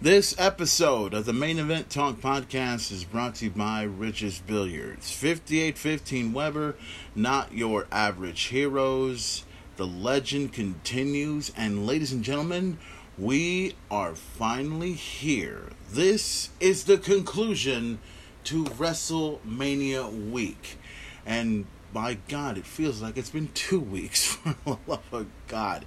This episode of the Main Event Talk podcast is brought to you by Rich's Billiards. 5815 Weber, not your average heroes. The legend continues, and ladies and gentlemen, we are finally here. This is the conclusion to WrestleMania week. And by God, it feels like it's been two weeks, for the love of God.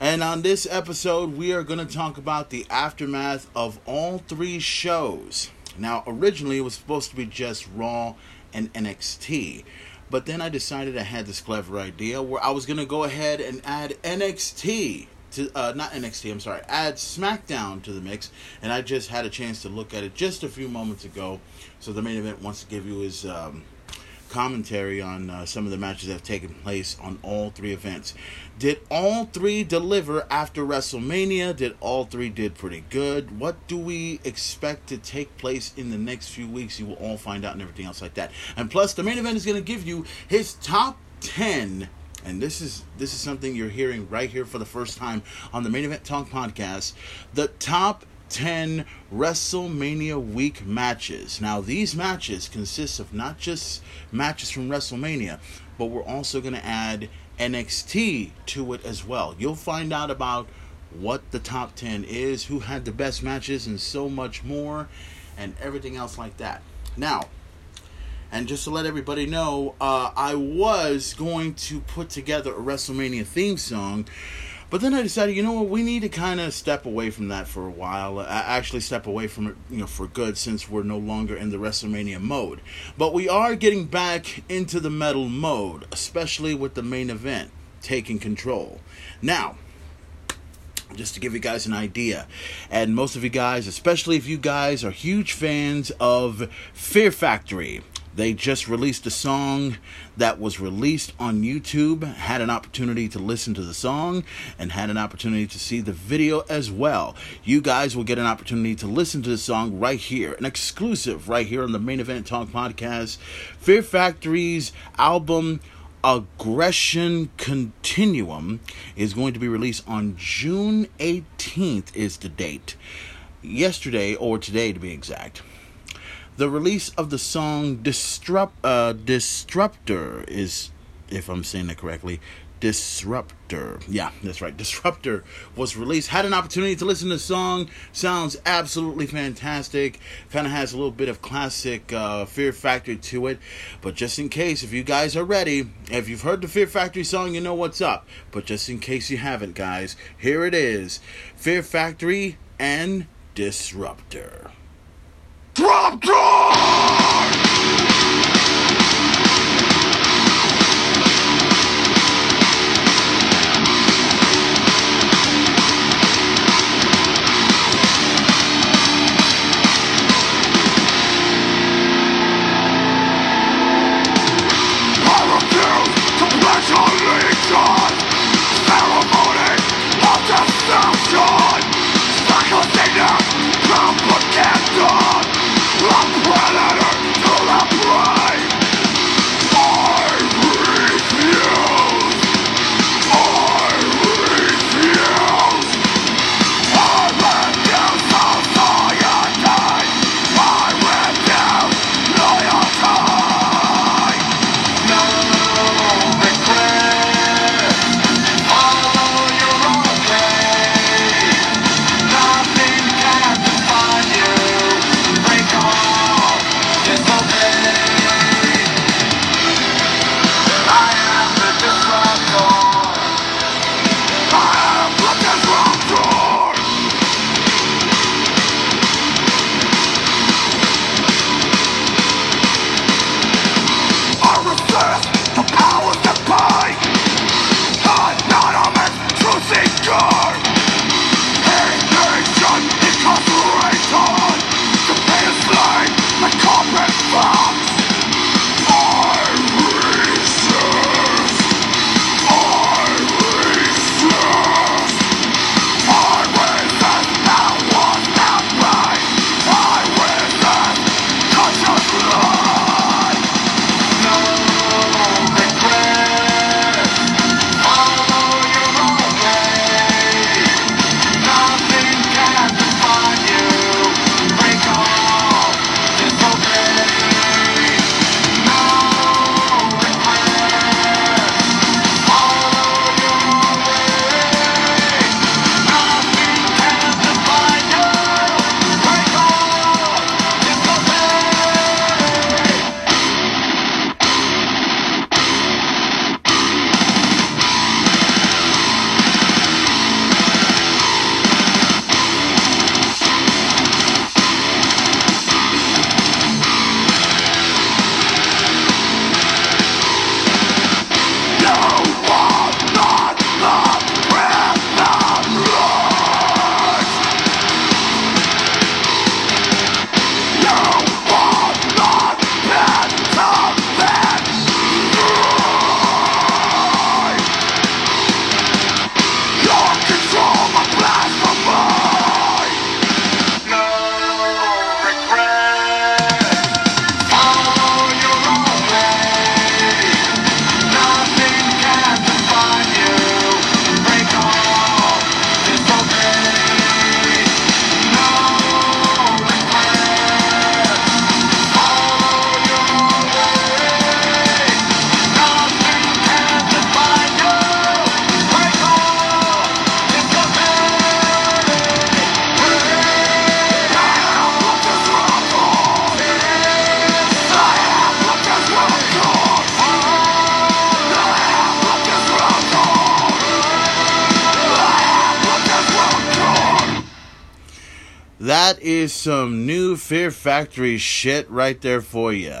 And on this episode, we are going to talk about the aftermath of all three shows. Now, originally, it was supposed to be just Raw and NXT. But then I decided I had this clever idea where I was going to go ahead and add NXT to, uh, not NXT, I'm sorry, add SmackDown to the mix. And I just had a chance to look at it just a few moments ago. So the main event wants to give you his. Um, commentary on uh, some of the matches that have taken place on all three events. Did all three deliver after WrestleMania? Did all three did pretty good? What do we expect to take place in the next few weeks? You will all find out and everything else like that. And plus, the main event is going to give you his top ten. And this is this is something you're hearing right here for the first time on the Main Event Talk podcast. The top 10 WrestleMania week matches. Now, these matches consist of not just matches from WrestleMania, but we're also going to add NXT to it as well. You'll find out about what the top 10 is, who had the best matches, and so much more, and everything else like that. Now, and just to let everybody know, uh, I was going to put together a WrestleMania theme song but then I decided, you know what, we need to kind of step away from that for a while. Uh, actually, step away from it, you know, for good, since we're no longer in the WrestleMania mode. But we are getting back into the metal mode, especially with the main event taking control. Now, just to give you guys an idea. And most of you guys, especially if you guys are huge fans of Fear Factory, they just released a song that was released on YouTube, had an opportunity to listen to the song, and had an opportunity to see the video as well. You guys will get an opportunity to listen to the song right here, an exclusive right here on the Main Event Talk podcast. Fear Factory's album. Aggression Continuum is going to be released on June 18th is the date. Yesterday or today to be exact. The release of the song Disrupt uh, Disruptor is, if I'm saying it correctly, Disruptor. Yeah, that's right. Disruptor was released. Had an opportunity to listen to the song. Sounds absolutely fantastic. Kind of has a little bit of classic uh, Fear Factory to it. But just in case, if you guys are ready, if you've heard the Fear Factory song, you know what's up. But just in case you haven't, guys, here it is Fear Factory and Disruptor. Drop Propaganda, some new Fear Factory shit right there for you.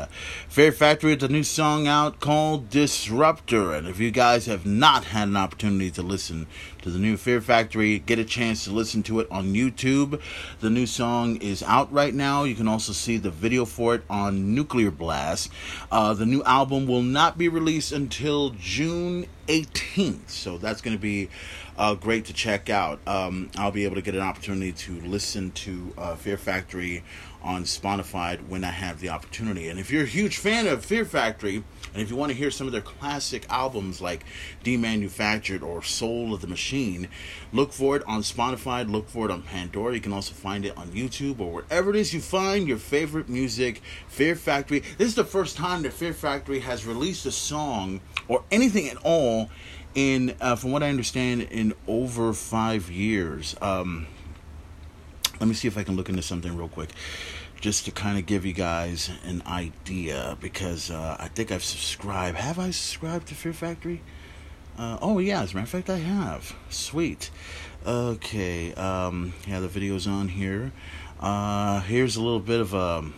Fear Factory has a new song out called Disruptor. And if you guys have not had an opportunity to listen to the new Fear Factory, get a chance to listen to it on YouTube. The new song is out right now. You can also see the video for it on Nuclear Blast. Uh, the new album will not be released until June 18th. So that's going to be uh, great to check out. Um, I'll be able to get an opportunity to listen to uh, Fear Factory on Spotify when I have the opportunity. And if you're a huge fan of Fear Factory, and if you want to hear some of their classic albums like Demanufactured or Soul of the Machine, look for it on Spotify, look for it on Pandora. You can also find it on YouTube or wherever it is you find your favorite music. Fear Factory. This is the first time that Fear Factory has released a song or anything at all in, uh, from what I understand, in over five years. Um, let me see if I can look into something real quick, just to kind of give you guys an idea, because uh, I think I've subscribed. Have I subscribed to Fear Factory? Uh, oh yeah, as a matter of fact, I have. Sweet. Okay. Um, yeah, the video's on here. Uh, here's a little bit of a. Um,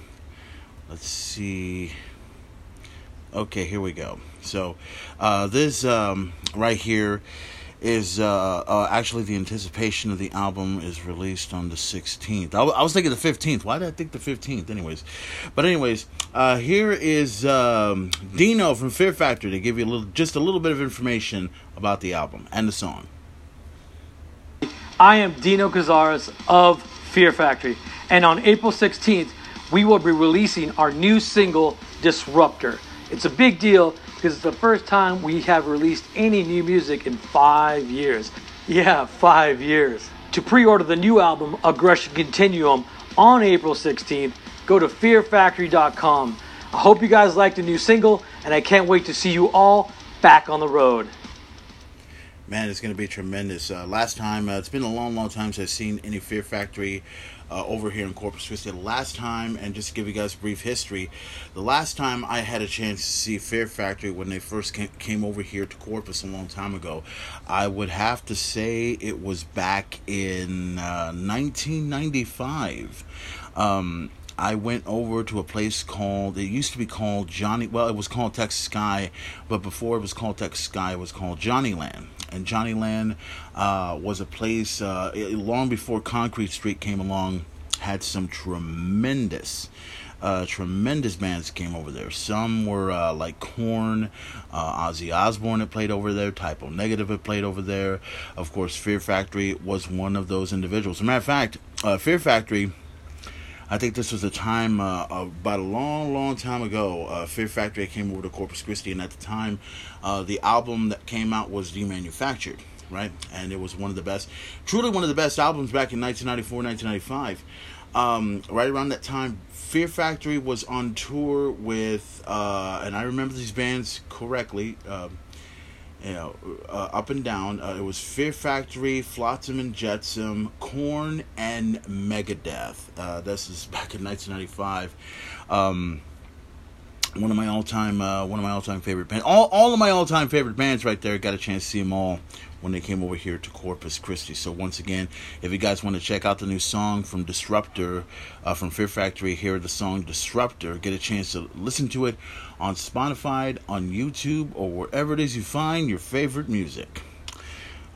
let's see. Okay, here we go. So, uh, this um, right here is uh, uh, actually the anticipation of the album is released on the 16th. I, I was thinking the 15th. Why did I think the 15th? Anyways, but anyways, uh, here is um, Dino from Fear Factory to give you a little, just a little bit of information about the album and the song. I am Dino Cazares of Fear Factory, and on April 16th, we will be releasing our new single, Disruptor. It's a big deal because it's the first time we have released any new music in five years. Yeah, five years. To pre order the new album, Aggression Continuum, on April 16th, go to fearfactory.com. I hope you guys like the new single, and I can't wait to see you all back on the road. Man, it's going to be tremendous. Uh, last time, uh, it's been a long, long time since I've seen any Fear Factory uh, over here in Corpus Christi. The last time, and just to give you guys brief history, the last time I had a chance to see Fear Factory when they first came, came over here to Corpus a long time ago, I would have to say it was back in 1995. Uh, um, I went over to a place called, it used to be called Johnny, well, it was called Texas Sky, but before it was called Texas Sky, it was called Johnny Land. And Johnny Land uh, was a place, uh, long before Concrete Street came along, had some tremendous. Uh, tremendous bands came over there. Some were uh, like Korn, uh, Ozzy Osbourne had played over there, Type O Negative had played over there. Of course, Fear Factory was one of those individuals. As a matter of fact, uh, Fear Factory I think this was a time uh, about a long, long time ago. Uh, Fear Factory came over to Corpus Christi, and at the time, uh, the album that came out was Demanufactured, right? And it was one of the best, truly one of the best albums back in 1994, 1995. Um, right around that time, Fear Factory was on tour with, uh, and I remember these bands correctly. Uh, you know, uh, up and down. Uh, it was Fear Factory, Flotsam and Jetsam, Korn, and Megadeth. Uh, this is back in 1995. Um, one of my all-time, uh, one of my all-time favorite bands. All, all of my all-time favorite bands, right there. Got a chance to see them all when they came over here to Corpus Christi. So once again, if you guys want to check out the new song from Disruptor, uh, from Fear Factory, hear the song Disruptor. Get a chance to listen to it on Spotify, on YouTube, or wherever it is you find your favorite music.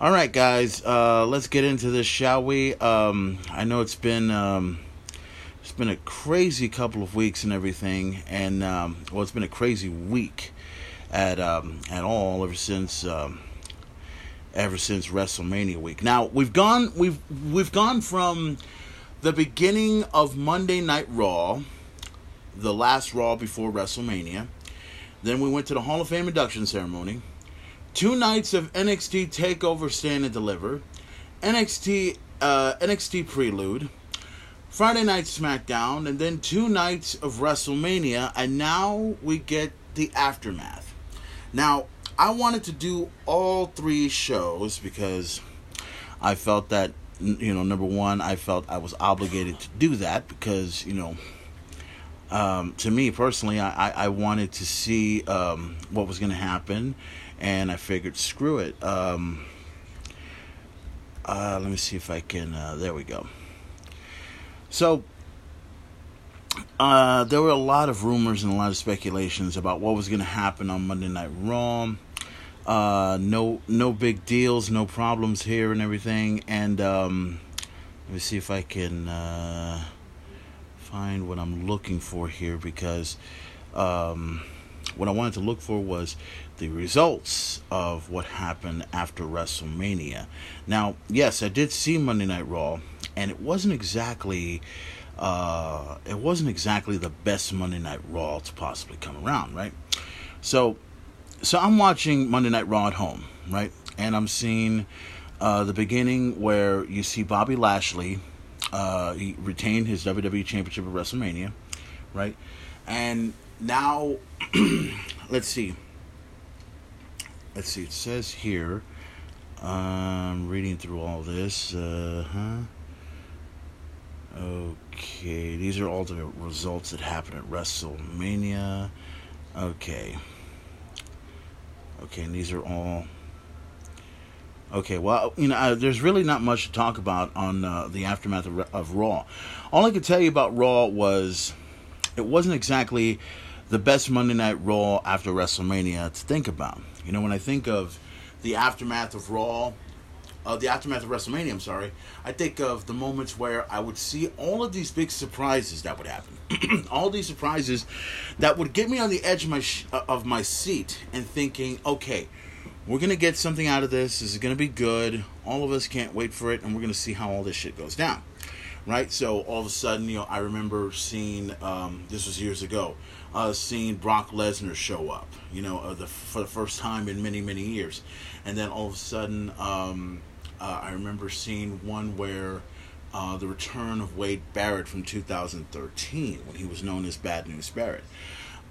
All right, guys, uh, let's get into this, shall we? Um, I know it's been um, it's been a crazy couple of weeks and everything, and um, well, it's been a crazy week at um, at all ever since um, ever since WrestleMania week. Now we've gone we've we've gone from the beginning of Monday Night Raw, the last Raw before WrestleMania. Then we went to the Hall of Fame induction ceremony. Two nights of NXT Takeover Stand and Deliver, NXT uh, NXT Prelude, Friday Night SmackDown, and then two nights of WrestleMania, and now we get the aftermath. Now I wanted to do all three shows because I felt that you know number one I felt I was obligated to do that because you know um, to me personally I, I, wanted to see um, what was going to happen and I figured screw it um, uh, let me see if I can uh, there we go So uh, there were a lot of rumors and a lot of speculations about what was going to happen on Monday Night Raw. Uh, no, no big deals, no problems here, and everything. And um, let me see if I can uh, find what I'm looking for here because um, what I wanted to look for was the results of what happened after WrestleMania. Now, yes, I did see Monday Night Raw, and it wasn't exactly uh, it wasn't exactly the best Monday Night Raw to possibly come around, right? So, so I'm watching Monday Night Raw at home, right? And I'm seeing uh, the beginning where you see Bobby Lashley. Uh, he retained his WWE Championship at WrestleMania, right? And now, let's see. Let's see. It says here. I'm reading through all this. Uh huh. Okay, these are all the results that happened at WrestleMania. Okay. Okay, and these are all. Okay, well, you know, uh, there's really not much to talk about on uh, the aftermath of, of Raw. All I could tell you about Raw was it wasn't exactly the best Monday Night Raw after WrestleMania to think about. You know, when I think of the aftermath of Raw, uh, the aftermath of WrestleMania, I'm sorry, I think of the moments where I would see all of these big surprises that would happen. all these surprises that would get me on the edge of my, sh- uh, of my seat and thinking, okay, we're going to get something out of this. This is going to be good. All of us can't wait for it, and we're going to see how all this shit goes down. Right? So all of a sudden, you know, I remember seeing, um, this was years ago, uh, seeing Brock Lesnar show up, you know, uh, the, for the first time in many, many years. And then all of a sudden, um, uh, I remember seeing one where uh, the return of Wade Barrett from 2013, when he was known as Bad News Barrett.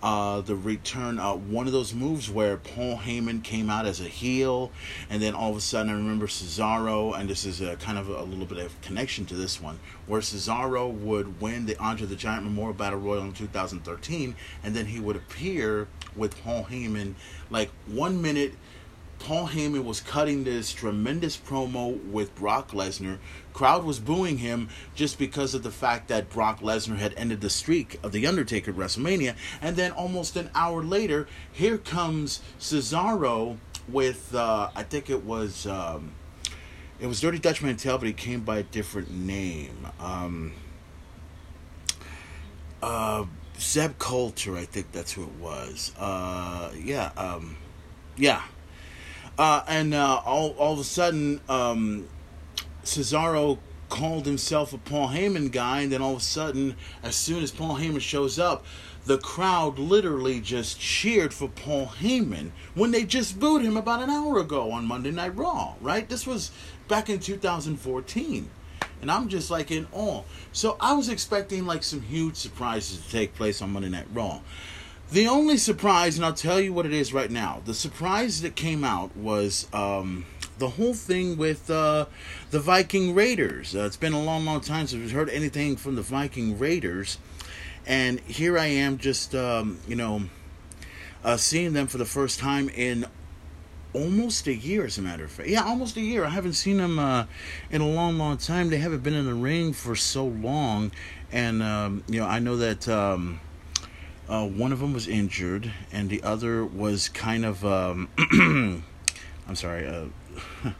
Uh, the return, uh, one of those moves where Paul Heyman came out as a heel, and then all of a sudden I remember Cesaro, and this is a kind of a, a little bit of connection to this one, where Cesaro would win the Andre the Giant Memorial Battle Royal in 2013, and then he would appear with Paul Heyman like one minute Paul Heyman was cutting this tremendous promo with Brock Lesnar. Crowd was booing him just because of the fact that Brock Lesnar had ended the streak of The Undertaker at WrestleMania. And then almost an hour later, here comes Cesaro with, uh, I think it was, um, it was Dirty Dutch Mantel, but he came by a different name. Um, uh, Zeb Colter, I think that's who it was. Uh, yeah, um, yeah. Uh, and uh, all, all of a sudden, um, Cesaro called himself a Paul Heyman guy, and then all of a sudden, as soon as Paul Heyman shows up, the crowd literally just cheered for Paul Heyman when they just booed him about an hour ago on Monday Night Raw, right? This was back in 2014. And I'm just like in awe. So I was expecting like some huge surprises to take place on Monday Night Raw. The only surprise, and I'll tell you what it is right now. The surprise that came out was um, the whole thing with uh, the Viking Raiders. Uh, it's been a long, long time since we've heard anything from the Viking Raiders, and here I am, just um, you know, uh, seeing them for the first time in almost a year, as a matter of fact. Yeah, almost a year. I haven't seen them uh, in a long, long time. They haven't been in the ring for so long, and um, you know, I know that. Uh, one of them was injured, and the other was kind of. Um, I'm sorry. Uh,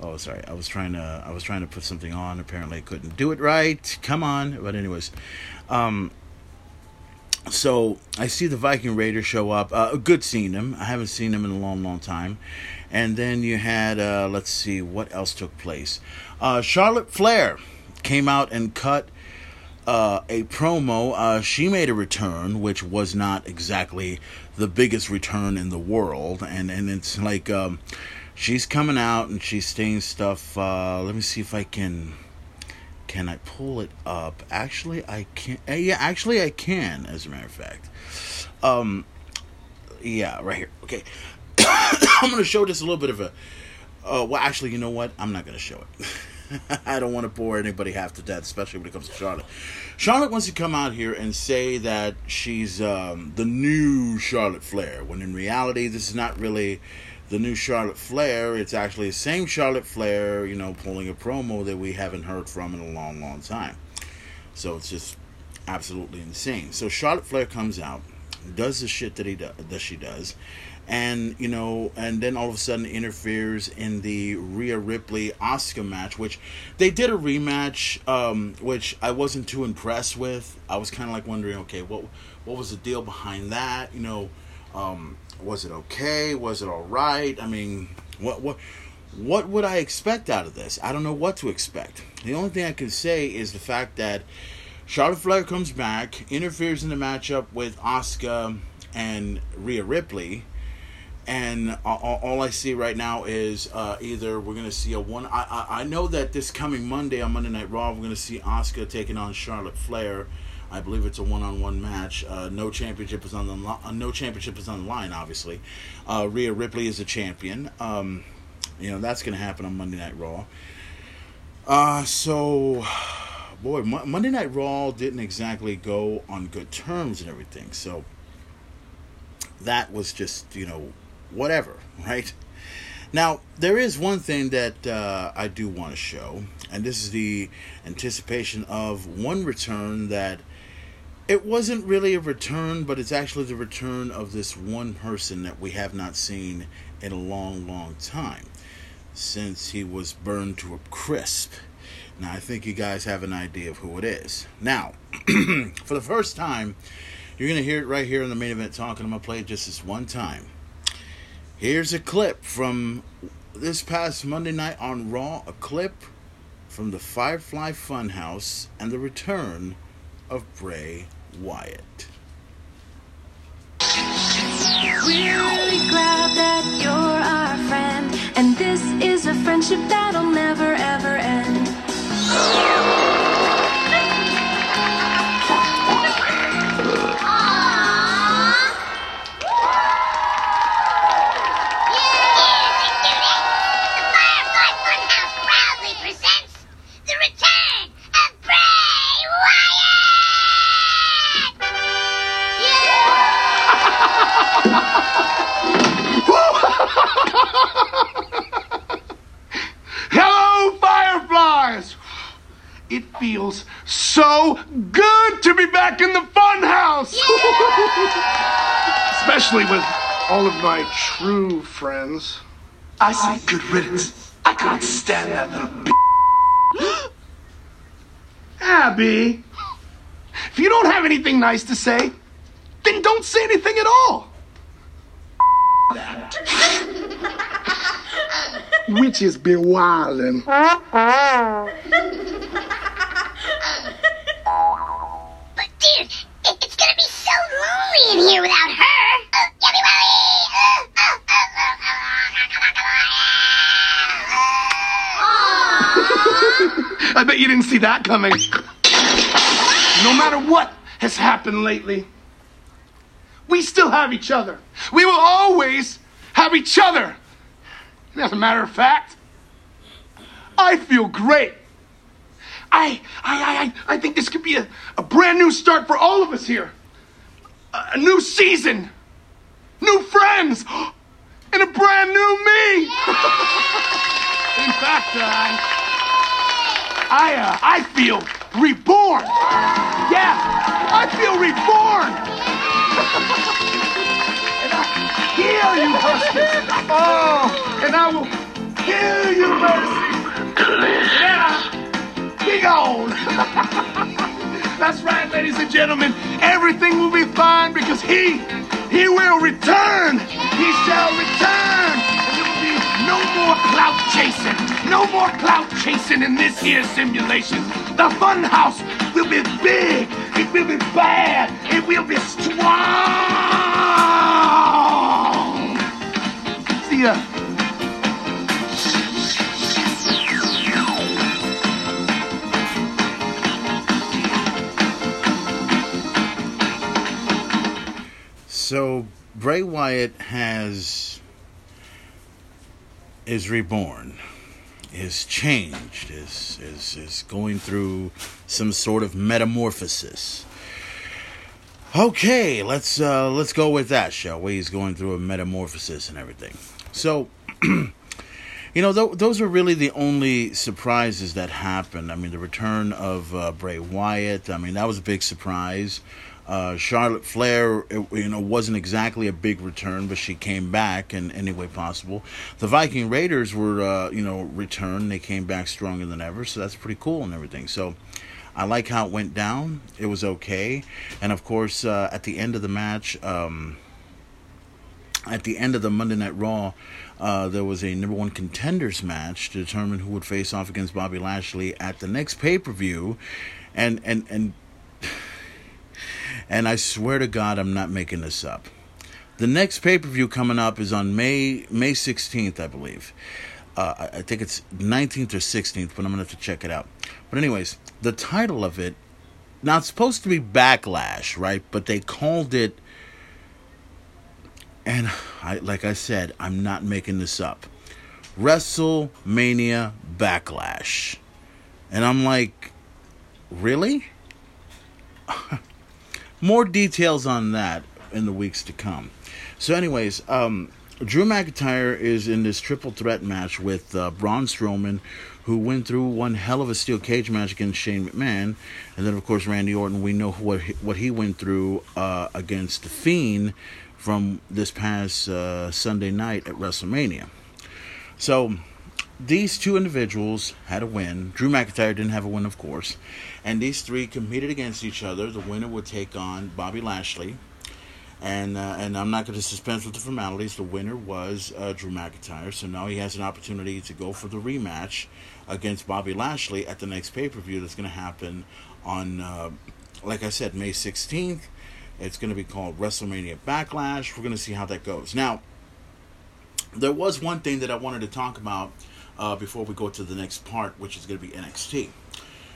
oh, sorry. I was trying to. I was trying to put something on. Apparently, I couldn't do it right. Come on. But anyways, um, so I see the Viking Raider show up. Uh, good seeing him. I haven't seen him in a long, long time. And then you had. Uh, let's see what else took place. Uh, Charlotte Flair came out and cut uh, a promo. Uh, she made a return, which was not exactly the biggest return in the world, and and it's like um, she's coming out and she's saying stuff. Uh, let me see if I can. Can I pull it up? Actually, I can. Uh, yeah, actually, I can. As a matter of fact, um, yeah, right here. Okay, I'm gonna show just a little bit of a. Uh, well, actually, you know what? I'm not gonna show it. I don't want to bore anybody half to death, especially when it comes to Charlotte. Charlotte wants to come out here and say that she's um, the new Charlotte Flair, when in reality, this is not really the new Charlotte Flair. It's actually the same Charlotte Flair, you know, pulling a promo that we haven't heard from in a long, long time. So it's just absolutely insane. So Charlotte Flair comes out, does the shit that he that she does, and you know, and then all of a sudden interferes in the Rhea Ripley Asuka match, which they did a rematch, um, which I wasn't too impressed with. I was kind of like wondering, okay, what what was the deal behind that? You know, um, was it okay? Was it all right? I mean, what what what would I expect out of this? I don't know what to expect. The only thing I can say is the fact that Charlotte Flair comes back, interferes in the matchup with Asuka and Rhea Ripley, and all, all I see right now is uh, either we're gonna see a one. I, I I know that this coming Monday on Monday Night Raw, we're gonna see Asuka taking on Charlotte Flair. I believe it's a one-on-one match. Uh, no championship is on the uh, no championship is on the line. Obviously, uh, Rhea Ripley is a champion. Um, you know that's gonna happen on Monday Night Raw. Uh, so boy, Mo- Monday Night Raw didn't exactly go on good terms and everything. So that was just you know whatever, right? Now there is one thing that uh, I do want to show, and this is the anticipation of one return that it wasn't really a return, but it's actually the return of this one person that we have not seen in a long, long time since he was burned to a crisp. Now, I think you guys have an idea of who it is. Now, for the first time, you're going to hear it right here in the main event talking. I'm going to play it just this one time. Here's a clip from this past Monday night on Raw, a clip from the Firefly Funhouse and the return of Bray Wyatt. We're really glad that you're our friend, and this is a friendship that'll never ever end. All of my true friends. I say good riddance. I can't stand that little b. Abby, if you don't have anything nice to say, then don't say anything at all. that. Witches be wildin'. But dude, it's gonna be so lonely in here without her! I bet you didn't see that coming. No matter what has happened lately, we still have each other. We will always have each other. And as a matter of fact, I feel great. I, I, I, I think this could be a, a brand new start for all of us here. A, a new season, new friends, and a brand new me. In fact, uh, I, I, uh, I feel reborn. Yeah, I feel reborn. and I heal you, Huskus. Oh, and I will heal you, Mercy. Yeah, be gone. That's right, ladies and gentlemen. Everything will be fine because he, he will return. He shall return. And there will be no more clout chasing. No more clout chasing in this here simulation. The fun house will be big. It will be bad. It will be strong. See ya. So Bray Wyatt has is reborn, is changed, is is is going through some sort of metamorphosis. Okay, let's uh let's go with that, shall we? He's going through a metamorphosis and everything. So you know, th- those were really the only surprises that happened. I mean, the return of uh, Bray Wyatt. I mean, that was a big surprise. Uh, Charlotte Flair, it, you know, wasn't exactly a big return, but she came back in any way possible. The Viking Raiders were, uh, you know, returned. They came back stronger than ever, so that's pretty cool and everything. So I like how it went down. It was okay, and of course, uh, at the end of the match. Um, at the end of the Monday Night Raw, uh, there was a number one contenders match to determine who would face off against Bobby Lashley at the next pay per view, and and and and I swear to God, I'm not making this up. The next pay per view coming up is on May May 16th, I believe. Uh, I think it's 19th or 16th, but I'm gonna have to check it out. But anyways, the title of it, now it's supposed to be Backlash, right? But they called it and I, like I said, I'm not making this up. WrestleMania Backlash. And I'm like, really? More details on that in the weeks to come. So, anyways, um, Drew McIntyre is in this triple threat match with uh, Braun Strowman, who went through one hell of a steel cage match against Shane McMahon, and then of course Randy Orton. We know what he, what he went through uh, against the Fiend from this past uh, Sunday night at WrestleMania. So these two individuals had a win. Drew McIntyre didn't have a win, of course, and these three competed against each other. The winner would take on Bobby Lashley. And uh, and I'm not going to dispense with the formalities. The winner was uh, Drew McIntyre, so now he has an opportunity to go for the rematch against Bobby Lashley at the next pay per view that's going to happen on, uh, like I said, May 16th. It's going to be called WrestleMania Backlash. We're going to see how that goes. Now, there was one thing that I wanted to talk about uh, before we go to the next part, which is going to be NXT.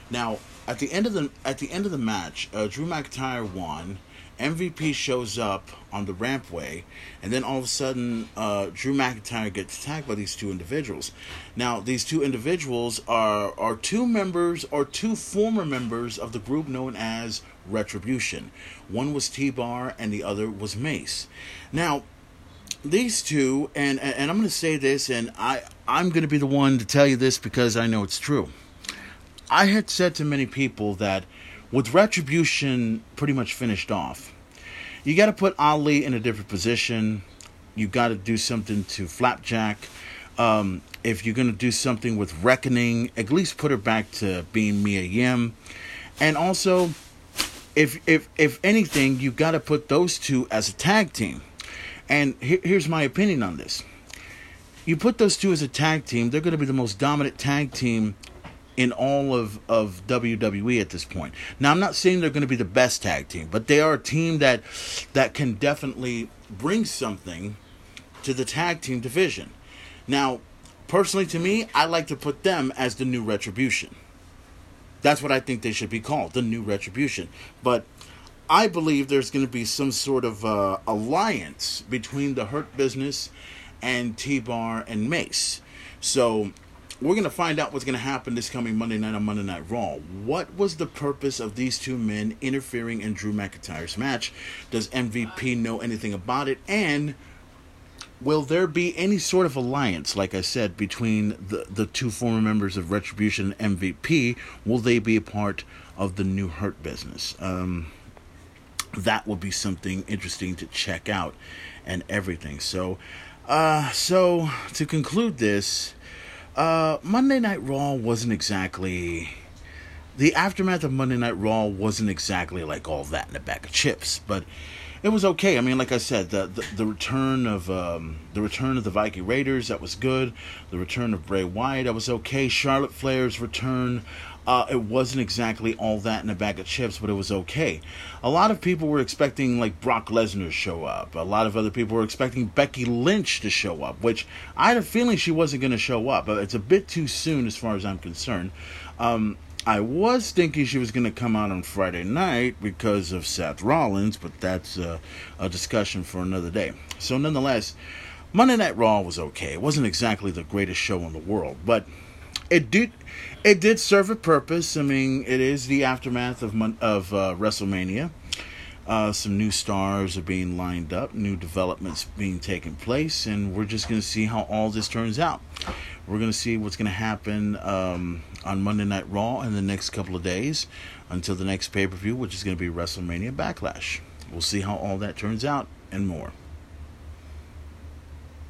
Now, at the end of the at the end of the match, uh, Drew McIntyre won. MVP shows up on the rampway, and then all of a sudden, uh, Drew McIntyre gets attacked by these two individuals. Now, these two individuals are are two members or two former members of the group known as Retribution. One was T Bar, and the other was Mace. Now, these two, and and I'm going to say this, and I I'm going to be the one to tell you this because I know it's true. I had said to many people that with Retribution pretty much finished off, you got to put Ali in a different position. You got to do something to Slapjack. Um, if you're going to do something with Reckoning, at least put her back to being Mia Yim. And also, if if if anything, you got to put those two as a tag team. And here, here's my opinion on this. You put those two as a tag team, they're going to be the most dominant tag team in all of, of WWE at this point. Now, I'm not saying they're going to be the best tag team, but they are a team that that can definitely bring something to the tag team division. Now, personally, to me, I like to put them as the new Retribution. That's what I think they should be called, the new Retribution. But I believe there's going to be some sort of uh, alliance between the Hurt Business and T Bar and Mace. So we're going to find out what's going to happen this coming Monday night on Monday Night Raw. What was the purpose of these two men interfering in Drew McIntyre's match? Does MVP know anything about it? And will there be any sort of alliance, like I said, between the, the two former members of Retribution and MVP? Will they be a part of the new Hurt business? Um, that will be something interesting to check out and everything. So, uh, so to conclude this, uh, Monday Night Raw wasn't exactly the aftermath of Monday Night Raw wasn't exactly like all that in a bag of chips, but it was okay. I mean, like I said, the the, the return of um, the return of the Viking Raiders that was good. The return of Bray Wyatt that was okay. Charlotte Flair's return. Uh, it wasn't exactly all that in a bag of chips, but it was okay. A lot of people were expecting like Brock Lesnar to show up. A lot of other people were expecting Becky Lynch to show up, which I had a feeling she wasn't going to show up. It's a bit too soon as far as I'm concerned. Um, I was thinking she was going to come out on Friday night because of Seth Rollins, but that's uh, a discussion for another day. So, nonetheless, Monday Night Raw was okay. It wasn't exactly the greatest show in the world, but it did it did serve a purpose. I mean, it is the aftermath of of uh, WrestleMania. Uh, some new stars are being lined up, new developments being taken place, and we're just going to see how all this turns out. We're going to see what's going to happen um, on Monday Night Raw in the next couple of days until the next pay per view, which is going to be WrestleMania Backlash. We'll see how all that turns out and more.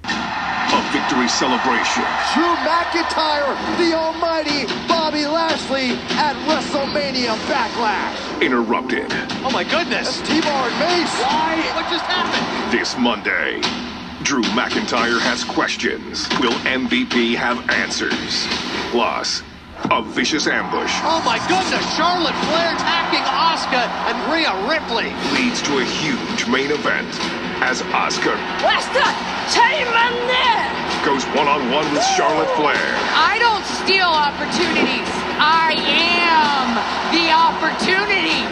A victory celebration. Drew McIntyre, the almighty Bobby Lashley at WrestleMania Backlash. Interrupted. Oh my goodness! T-Bar and Mace. Why? What just happened? This Monday, Drew McIntyre has questions. Will MVP have answers? Plus, a vicious ambush Oh my goodness! Charlotte Flair attacking Asuka and Rhea Ripley. leads to a huge main event as Asuka Wester, Taylor goes one-on-one with Charlotte Flair. I don't steal opportunities. I am the opportunity.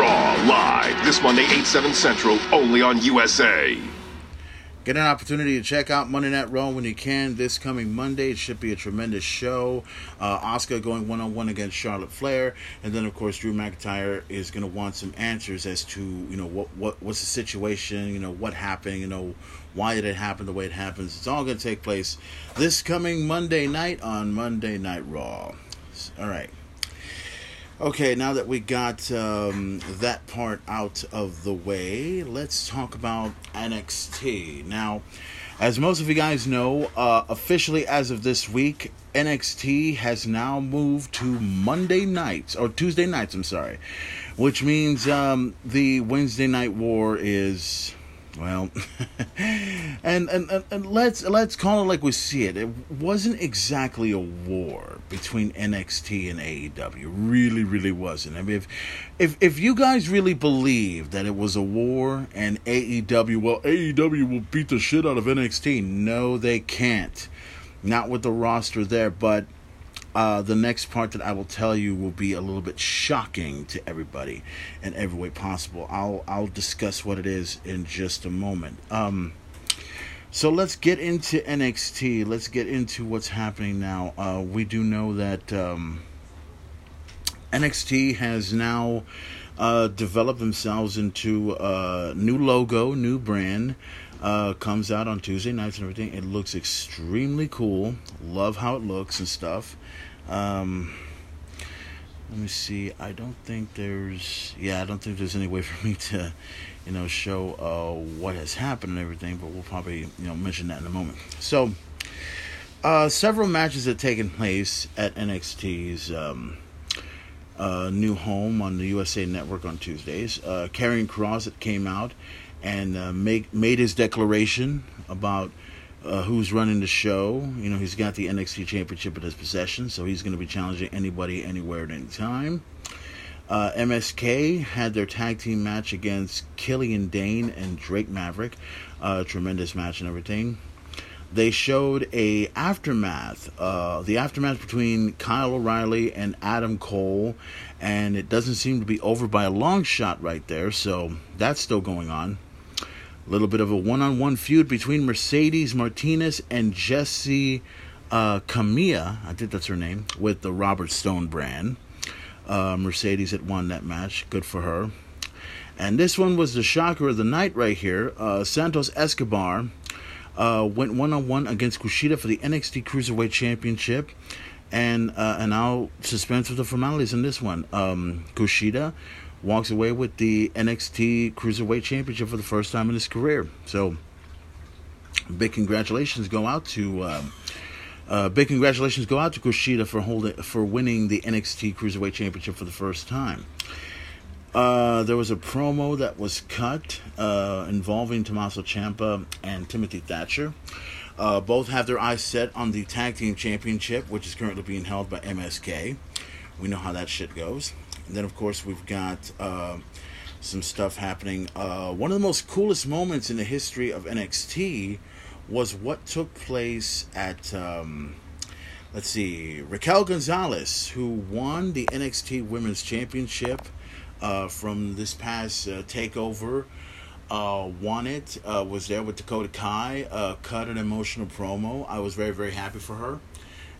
Raw live this Monday, 8, 7 Central, only on USA. Get an opportunity to check out Monday Night Raw when you can this coming Monday. It should be a tremendous show. Uh, Asuka going one on one against Charlotte Flair, and then of course Drew McIntyre is going to want some answers as to you know what what what's the situation, you know what happened, you know why did it happen the way it happens. It's all going to take place this coming Monday night on Monday Night Raw. All right. Okay, now that we got um, that part out of the way, let's talk about NXT. Now, as most of you guys know, uh, officially as of this week, NXT has now moved to Monday nights, or Tuesday nights, I'm sorry, which means um, the Wednesday Night War is. Well, and, and and let's let's call it like we see it. It wasn't exactly a war between NXT and AEW. Really, really wasn't. I mean, if if if you guys really believe that it was a war and AEW, well, AEW will beat the shit out of NXT. No, they can't. Not with the roster there, but uh, the next part that I will tell you will be a little bit shocking to everybody in every way possible. I'll I'll discuss what it is in just a moment. Um, so let's get into NXT. Let's get into what's happening now. Uh, we do know that um, NXT has now uh, developed themselves into a new logo, new brand. Uh, comes out on Tuesday nights and everything. It looks extremely cool. Love how it looks and stuff. Um, let me see. I don't think there's. Yeah, I don't think there's any way for me to, you know, show uh, what has happened and everything. But we'll probably, you know, mention that in a moment. So, uh, several matches have taken place at NXT's. Um, uh, new home on the USA Network on Tuesdays. Uh, Karrion Kross came out and uh, make, made his declaration about uh, who's running the show. You know, he's got the NXT Championship in his possession, so he's going to be challenging anybody, anywhere, at any time. Uh, MSK had their tag team match against Killian Dain and Drake Maverick. Uh, tremendous match and everything. They showed a aftermath, uh, the aftermath between Kyle O'Reilly and Adam Cole, and it doesn't seem to be over by a long shot right there. So that's still going on. Little bit of a one-on-one feud between Mercedes Martinez and Jesse uh, Camilla, I think that's her name, with the Robert Stone brand. Uh, Mercedes had won that match. Good for her. And this one was the shocker of the night right here. Uh, Santos Escobar uh, went one on one against Kushida for the NXT Cruiserweight Championship. And uh, and I'll suspense with the formalities in this one. Um, Kushida walks away with the NXT Cruiserweight Championship for the first time in his career. So, big congratulations go out to. Um, uh, big congratulations go out to Kushida for holding for winning the NXT Cruiserweight Championship for the first time. Uh, there was a promo that was cut uh, involving Tommaso Ciampa and Timothy Thatcher. Uh, both have their eyes set on the Tag Team Championship, which is currently being held by MSK. We know how that shit goes. And then, of course, we've got uh, some stuff happening. Uh, one of the most coolest moments in the history of NXT was what took place at. Um, let's see, Raquel Gonzalez, who won the NXT Women's Championship uh, from this past uh, takeover. Uh, won it, uh, was there with Dakota Kai, cut an emotional promo. I was very, very happy for her.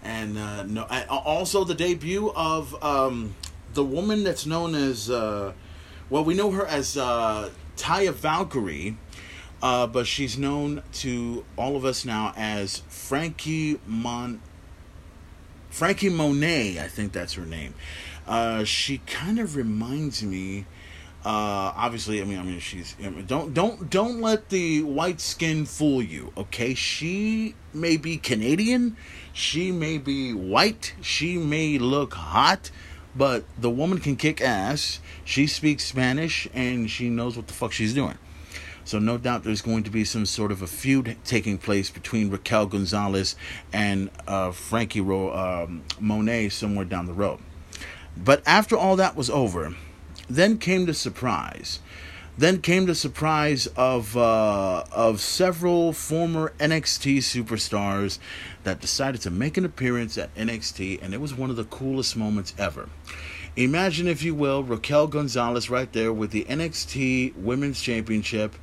And uh, no, I, also the debut of um, the woman that's known as, uh, well, we know her as uh, Taya Valkyrie, uh, but she's known to all of us now as Franky Franky Monet, I think that's her name. Uh, she kind of reminds me. Uh, obviously, I mean, I mean, she's don't don't don't let the white skin fool you. Okay, she may be Canadian, she may be white, she may look hot, but the woman can kick ass. She speaks Spanish and she knows what the fuck she's doing. So no doubt there's going to be some sort of a feud taking place between Raquel Gonzalez and uh, Franky Ro- um, Monet somewhere down the road. But after all that was over, then came the surprise. Then came the surprise of uh, of several former NXT superstars that decided to make an appearance at NXT, and it was one of the coolest moments ever. Imagine, if you will, Raquel Gonzalez right there with the NXT Women's Championship,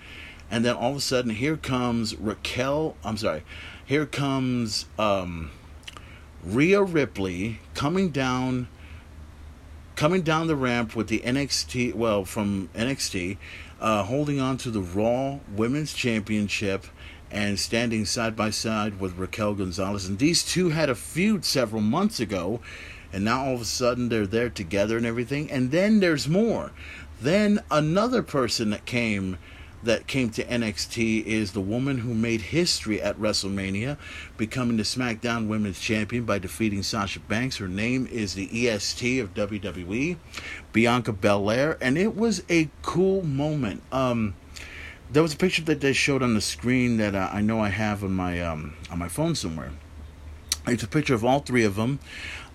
and then all of a sudden, here comes Raquel. I'm sorry, here comes um, Rhea Ripley coming down coming down the ramp with the NXT, well, from NXT, uh, holding on to the Raw Women's Championship and standing side by side with Raquel Gonzalez. And these two had a feud several months ago, and now all of a sudden they're there together and everything. And then there's more. Then another person that came that came to NXT is the woman who made history at WrestleMania, becoming the SmackDown Women's Champion by defeating Sasha Banks. Her name is the EST of WWE, Bianca Belair, and it was a cool moment. Um, there was a picture that they showed on the screen that uh, I know I have on my um, on my phone somewhere. It's a picture of all three of them.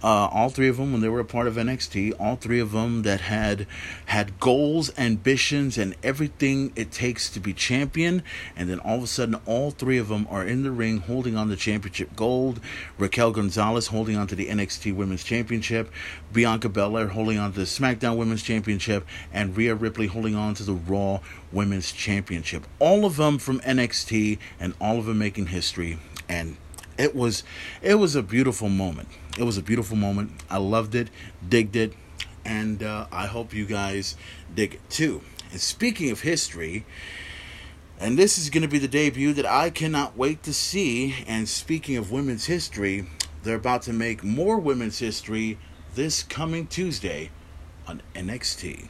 Uh, all three of them when they were a part of NXT, all three of them that had had goals, ambitions, and everything it takes to be champion. And then all of a sudden, all three of them are in the ring holding on the championship gold. Raquel Gonzalez holding on to the NXT Women's Championship, Bianca Belair holding on to the SmackDown Women's Championship, and Rhea Ripley holding on to the Raw Women's Championship. All of them from NXT, and all of them making history. And it was it was a beautiful moment. It was a beautiful moment. I loved it, digged it, and uh, I hope you guys dig it too. And speaking of history, and this is going to be the debut that I cannot wait to see. And speaking of women's history, they're about to make more women's history this coming Tuesday on NXT.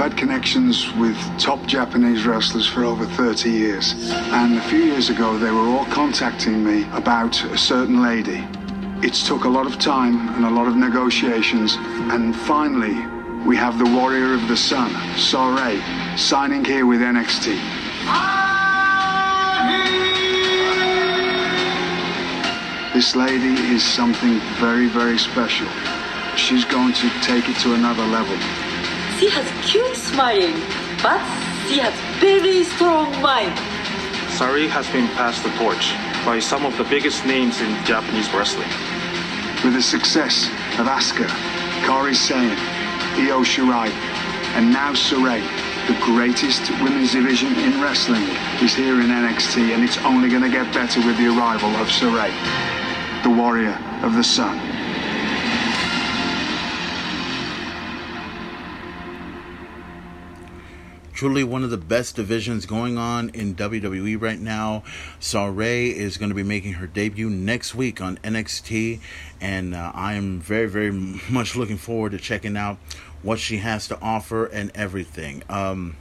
I've had connections with top Japanese wrestlers for over 30 years. And a few years ago, they were all contacting me about a certain lady. It's took a lot of time and a lot of negotiations. And finally, we have the Warrior of the Sun, Sarray, signing here with NXT. This lady is something very, very special. She's going to take it to another level. She has cute smiling, but she has very strong mind. Sarray has been passed the torch by some of the biggest names in Japanese wrestling. With the success of Asuka, Kairi Sane, Io Shirai, and now Sarray, the greatest women's division in wrestling is here in NXT, and it's only going to get better with the arrival of Sarray, the warrior of the sun. Truly one of the best divisions going on in WWE right now. Sarray is going to be making her debut next week on NXT, and uh, I am very, very much looking forward to checking out what she has to offer and everything. Um,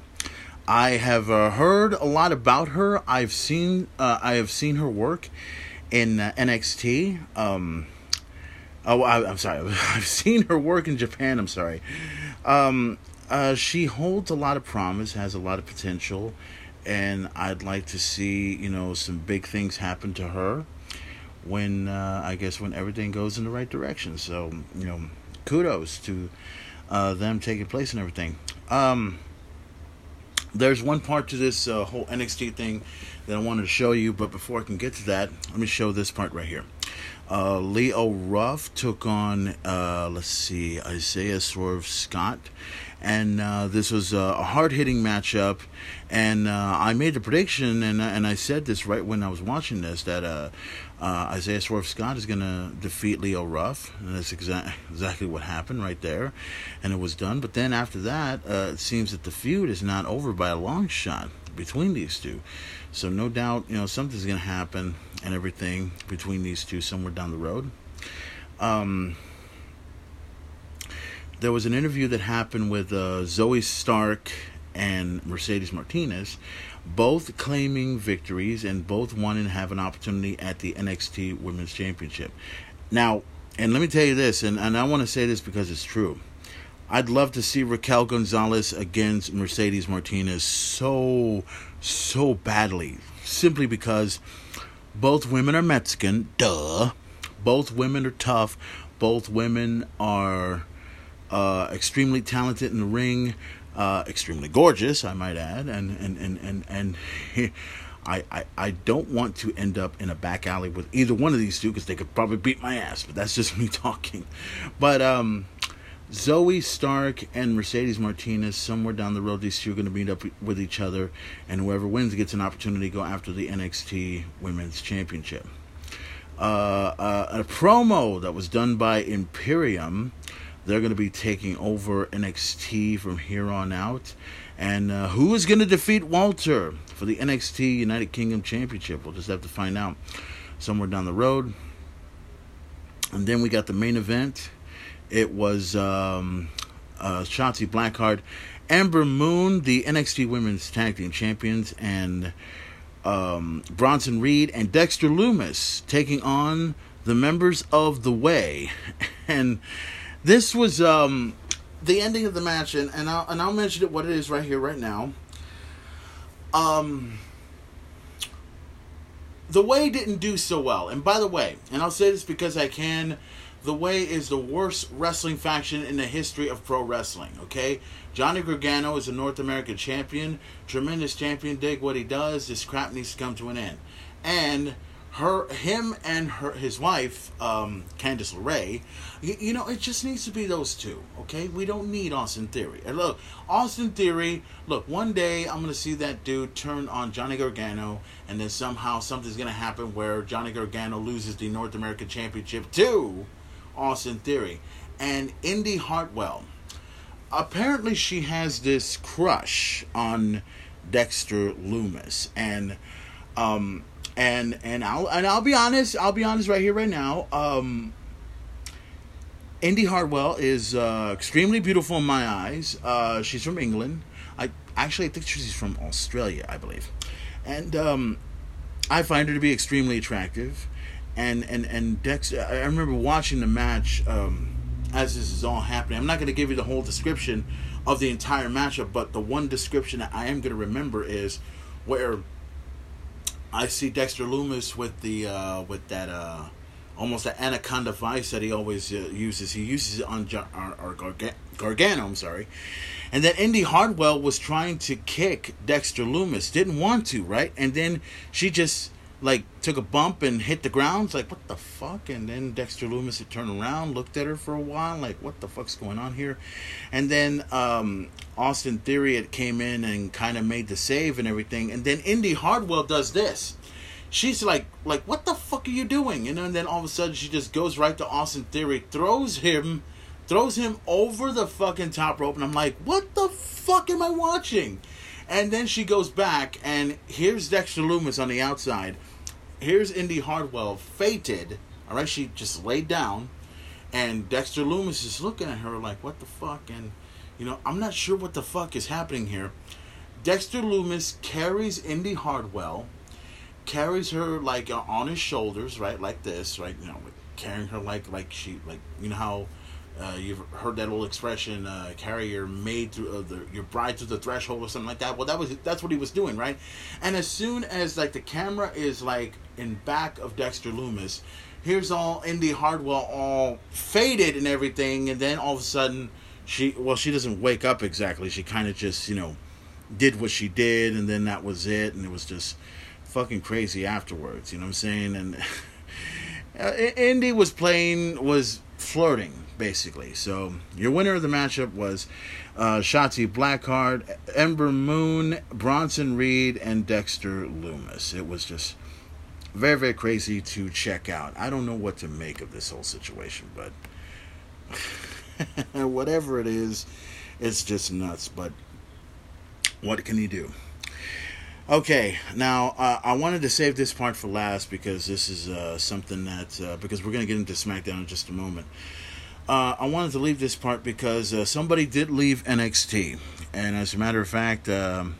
I have uh, heard a lot about her. I've seen uh, I have seen her work in uh, NXT. Um, oh, I, am sorry. I've seen her work in Japan. I'm sorry. Um, uh, she holds a lot of promise, has a lot of potential, and I'd like to see you know some big things happen to her when uh, I guess when everything goes in the right direction. So you know, kudos to uh, them taking place and everything. Um, there's one part to this uh, whole NXT thing that I wanted to show you, but before I can get to that, let me show this part right here. Uh, Leon Ruff took on, uh, let's see, Isaiah Swerve Scott. And uh, this was a hard hitting matchup. And uh, I made the prediction, and, and I said this right when I was watching this, that uh, uh, Isaiah Swerve Scott is going to defeat Leon Ruff. And that's exa- exactly what happened right there. And it was done. But then after that, it seems that the feud is not over by a long shot between these two. So no doubt, you know, something's going to happen and everything between these two somewhere down the road. Um, there was an interview that happened with uh, Zoey Stark and Mercedes Martinez, both claiming victories and both wanting to have an opportunity at the NXT Women's Championship. Now, and let me tell you this, and, and I want to say this because it's true. I'd love to see Raquel Gonzalez against Mercedes Martinez so, so badly. Simply because both women are Mexican, duh. Both women are tough. Both women are uh, extremely talented in the ring, uh, extremely gorgeous, I might add, and and and and and. I, I, I don't want to end up in a back alley with either one of these two because they could probably beat my ass, but that's just me talking. But um, Zoey Stark and Mercedes Martinez, somewhere down the road, these two are going to meet up with each other, and whoever wins gets an opportunity to go after the NXT Women's Championship. Uh, uh, a promo that was done by Imperium. They're going to be taking over NXT from here on out. And uh, who is going to defeat Walter for the NXT United Kingdom Championship? We'll just have to find out somewhere down the road. And then we got the main event. It was um, uh, Shotzi Blackheart, Ember Moon, the NXT Women's Tag Team Champions, and um, Bronson Reed and Dexter Lumis taking on the members of the Way. And this was um, the ending of the match, and, and, I'll, and I'll mention it what it is right here, right now. Um, the Way didn't do so well. And by the way, and I'll say this because I can, the Way is the worst wrestling faction in the history of pro wrestling, okay? Johnny Gargano is a North American champion, tremendous champion, dig what he does, this crap needs to come to an end. And her him and her his wife um Candice LeRae you, you, know it just needs to be those two okay we don't need Austin Theory and look Austin Theory look one day I'm gonna see that dude turn on Johnny Gargano and then somehow something's gonna happen where Johnny Gargano loses the North American Championship to Austin Theory and Indy Hartwell apparently she has this crush on Dexter Lumis and um and and I'll and I'll be honest, I'll be honest right here, right now. Um, Indy Hartwell is uh, extremely beautiful in my eyes. Uh, she's from England. I actually I think she's from Australia, I believe, and um, I find her to be extremely attractive. And and and Dex, I remember watching the match um, as this is all happening. I'm not going to give you the whole description of the entire matchup, but the one description that I am going to remember is where I see Dexter Lumis with the uh, with that uh, almost an anaconda vice that he always uh, uses. He uses it on our Garga- Gargano. I'm sorry, and then Indy Hartwell was trying to kick Dexter Lumis, didn't want to, right? And then she just like took a bump and hit the ground. It's like what the fuck? And then Dexter Lumis had turned around, looked at her for a while, like what the fuck's going on here? And then um, Austin Theory had came in and kind of made the save and everything. And then Indy Hartwell does this. She's like, like what the fuck are you doing? You know, and then all of a sudden she just goes right to Austin Theory, throws him, throws him over the fucking top rope, and I'm like, what the fuck am I watching? And then she goes back, and here's Dexter Lumis on the outside. Here's Indy Hartwell fated. All right, she just laid down, and Dexter Lumis is looking at her like, what the fuck? And you know, I'm not sure what the fuck is happening here. Dexter Lumis carries Indy Hartwell, carries her like on his shoulders, right, like this, right, you know, carrying her like like she like you know how uh, you've heard that old expression, uh, carry your maid through uh, the, your bride through the threshold or something like that. Well, that was that's what he was doing, right? And as soon as like the camera is like in back of Dexter Lumis, here's all Indy Hartwell all faded and everything, and then all of a sudden she well she doesn't wake up exactly she kind of just you know did what she did and then that was it and it was just fucking crazy afterwards you know what i'm saying and uh, indy was playing was flirting basically so your winner of the matchup was uh, Shotzi Blackheart, Ember Moon, Bronson Reed, and Dexter Lumis. It was just very, very crazy to check out. I don't know what to make of this whole situation, but whatever it is, it's just nuts. But what can you do? Okay, now uh, I wanted to save this part for last because this is uh, something that uh, because we're going to get into SmackDown in just a moment. Uh, I wanted to leave this part because uh, somebody did leave NXT, and as a matter of fact, um,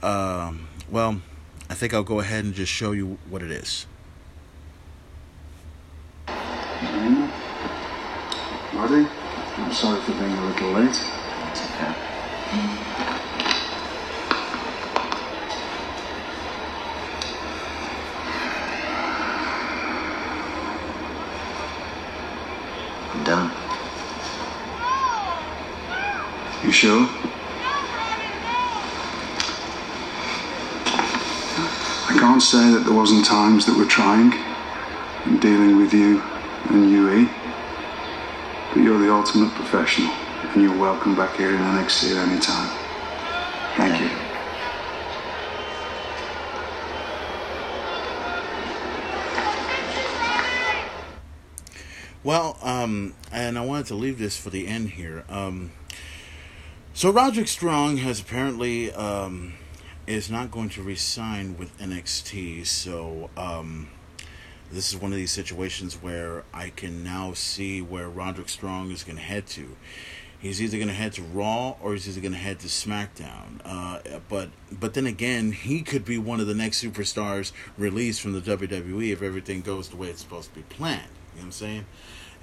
well, I think I'll go ahead and just show you what it is. Buddy, I'm sorry for being a little late. Okay. You sure? I can't say that there wasn't times that we're trying in dealing with you and UE, but you're the ultimate professional, and you're welcome back here in NXT at any time. Thank you. Well, um, and I wanted to leave this for the end here. Um, so Roderick Strong has apparently um, is not going to resign with NXT. So um, this is one of these situations where I can now see where Roderick Strong is going to head to. He's either going to head to Raw or he's either going to head to SmackDown. Uh, but but then again, he could be one of the next superstars released from the WWE if everything goes the way it's supposed to be planned. You know what I'm saying?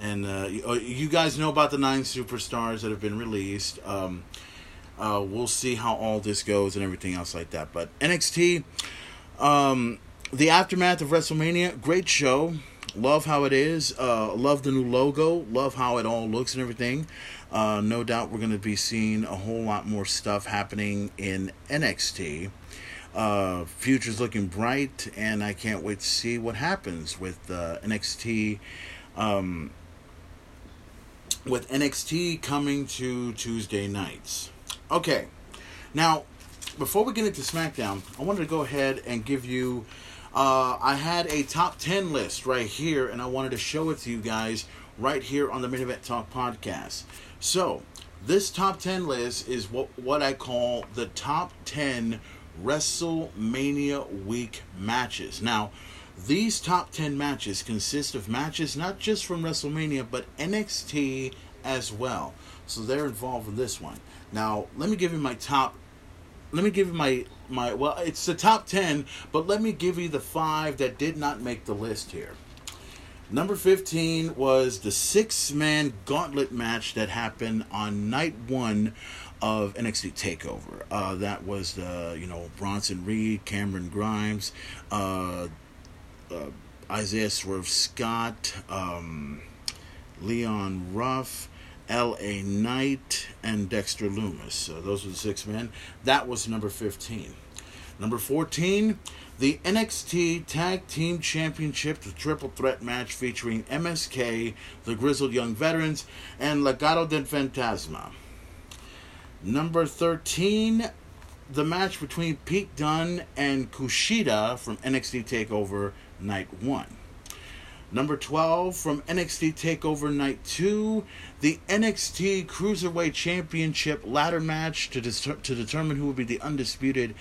And uh, you, uh, you guys know about the nine superstars that have been released. Um, uh, we'll see how all this goes and everything else like that. But NXT, um, the aftermath of WrestleMania, great show. Love how it is. Uh, love the new logo. Love how it all looks and everything. Uh, no doubt we're going to be seeing a whole lot more stuff happening in NXT. Uh, future's looking bright, and I can't wait to see what happens with uh, NXT. Um, with NXT coming to Tuesday nights. Okay, now before we get into SmackDown, I wanted to go ahead and give you. Uh, I had a top 10 list right here, and I wanted to show it to you guys right here on the Main Event Talk podcast. So, this top 10 list is what, what I call the top 10 WrestleMania week matches. Now, these top 10 matches consist of matches not just from WrestleMania, but NXT as well. So they're involved in this one. Now, let me give you my top. Let me give you my my well, it's the top 10, but let me give you the 5 that did not make the list here. Number 15 was the six-man gauntlet match that happened on night 1 of NXT Takeover. Uh, that was the you know Bronson Reed, Cameron Grimes, uh, uh, Isaiah Swerve Scott, um, Leon Ruff, L.A. Knight, and Dexter Lumis. Uh, those were the six men. That was number 15. Number 14, the NXT Tag Team Championship, the triple threat match featuring MSK, the Grizzled Young Veterans, and Legado del Fantasma. Number 13, the match between Pete Dunne and Kushida from NXT TakeOver Night 1. Number 12 from NXT TakeOver Night 2, the NXT Cruiserweight Championship ladder match to, to determine who will be the undisputed